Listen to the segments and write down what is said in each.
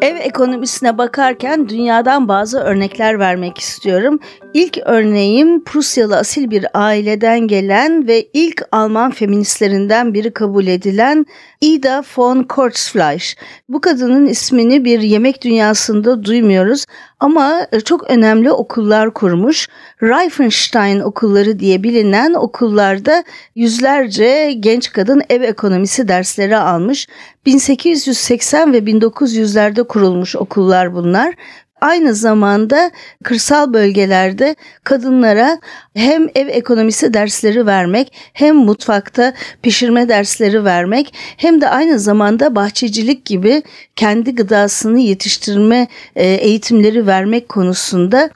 Ev ekonomisine bakarken dünyadan bazı örnekler vermek istiyorum. İlk örneğim Prusyalı asil bir aileden gelen ve ilk Alman feministlerinden biri kabul edilen Ida von Kurzfleisch. Bu kadının ismini bir yemek dünyasında duymuyoruz ama çok önemli okullar kurmuş. Reifenstein okulları diye bilinen okullarda yüzlerce genç kadın ev ekonomisi dersleri almış. 1880 ve 1900'lerde kurulmuş okullar bunlar aynı zamanda kırsal bölgelerde kadınlara hem ev ekonomisi dersleri vermek hem mutfakta pişirme dersleri vermek hem de aynı zamanda bahçecilik gibi kendi gıdasını yetiştirme e, eğitimleri vermek konusunda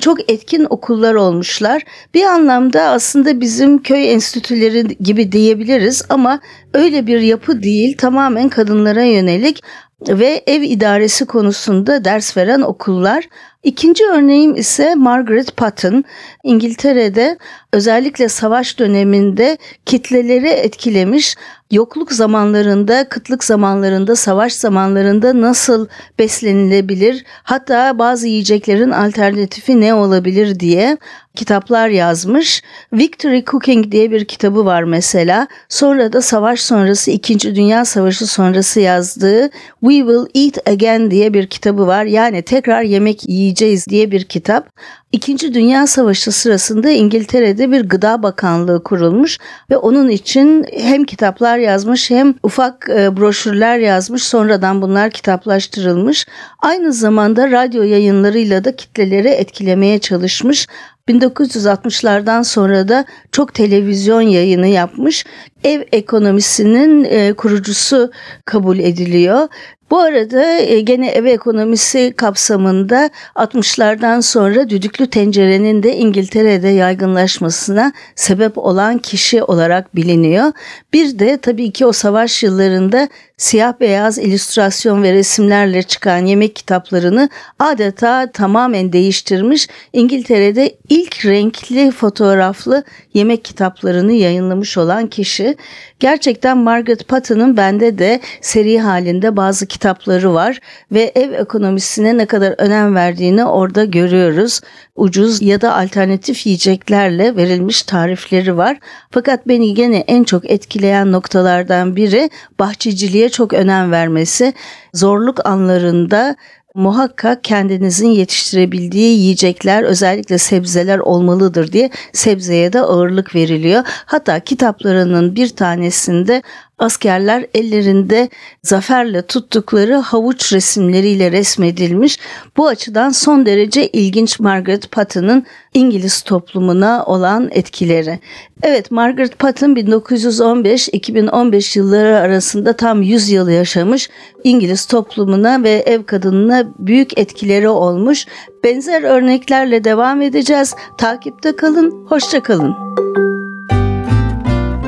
çok etkin okullar olmuşlar. Bir anlamda aslında bizim köy enstitüleri gibi diyebiliriz ama öyle bir yapı değil tamamen kadınlara yönelik ve ev idaresi konusunda ders veren okullar. İkinci örneğim ise Margaret Patton. İngiltere'de özellikle savaş döneminde kitleleri etkilemiş yokluk zamanlarında, kıtlık zamanlarında, savaş zamanlarında nasıl beslenilebilir, hatta bazı yiyeceklerin alternatifi ne olabilir diye kitaplar yazmış. Victory Cooking diye bir kitabı var mesela. Sonra da savaş sonrası 2. Dünya Savaşı sonrası yazdığı We Will Eat Again diye bir kitabı var. Yani tekrar yemek yiyeceğiz diye bir kitap. İkinci Dünya Savaşı sırasında İngiltere'de bir gıda bakanlığı kurulmuş ve onun için hem kitaplar yazmış hem ufak e, broşürler yazmış. Sonradan bunlar kitaplaştırılmış. Aynı zamanda radyo yayınlarıyla da kitleleri etkilemeye çalışmış. 1960'lardan sonra da çok televizyon yayını yapmış. Ev ekonomisinin e, kurucusu kabul ediliyor. Bu arada e, gene ev ekonomisi kapsamında 60'lardan sonra düdüklü tencerenin de İngiltere'de yaygınlaşmasına sebep olan kişi olarak biliniyor. Bir de tabii ki o savaş yıllarında siyah beyaz illüstrasyon ve resimlerle çıkan yemek kitaplarını adeta tamamen değiştirmiş. İngiltere'de ilk renkli fotoğraflı yemek kitaplarını yayınlamış olan kişi. Gerçekten Margaret Patton'ın bende de seri halinde bazı kitapları var ve ev ekonomisine ne kadar önem verdiğini orada görüyoruz. Ucuz ya da alternatif yiyeceklerle verilmiş tarifleri var. Fakat beni gene en çok etkileyen noktalardan biri bahçeciliğe çok önem vermesi. Zorluk anlarında muhakkak kendinizin yetiştirebildiği yiyecekler özellikle sebzeler olmalıdır diye sebzeye de ağırlık veriliyor. Hatta kitaplarının bir tanesinde askerler ellerinde zaferle tuttukları havuç resimleriyle resmedilmiş. Bu açıdan son derece ilginç Margaret Patton'ın İngiliz toplumuna olan etkileri. Evet Margaret Patton 1915-2015 yılları arasında tam 100 yıl yaşamış. İngiliz toplumuna ve ev kadınına büyük etkileri olmuş. Benzer örneklerle devam edeceğiz. Takipte kalın, hoşça kalın.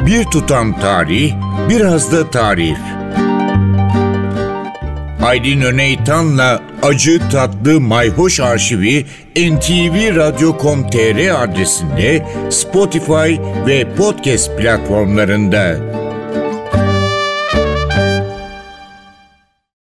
Bir tutam tarih, biraz da tarif. Aydın Öneytan'la Acı Tatlı Mayhoş Arşivi ntvradio.com.tr adresinde Spotify ve podcast platformlarında.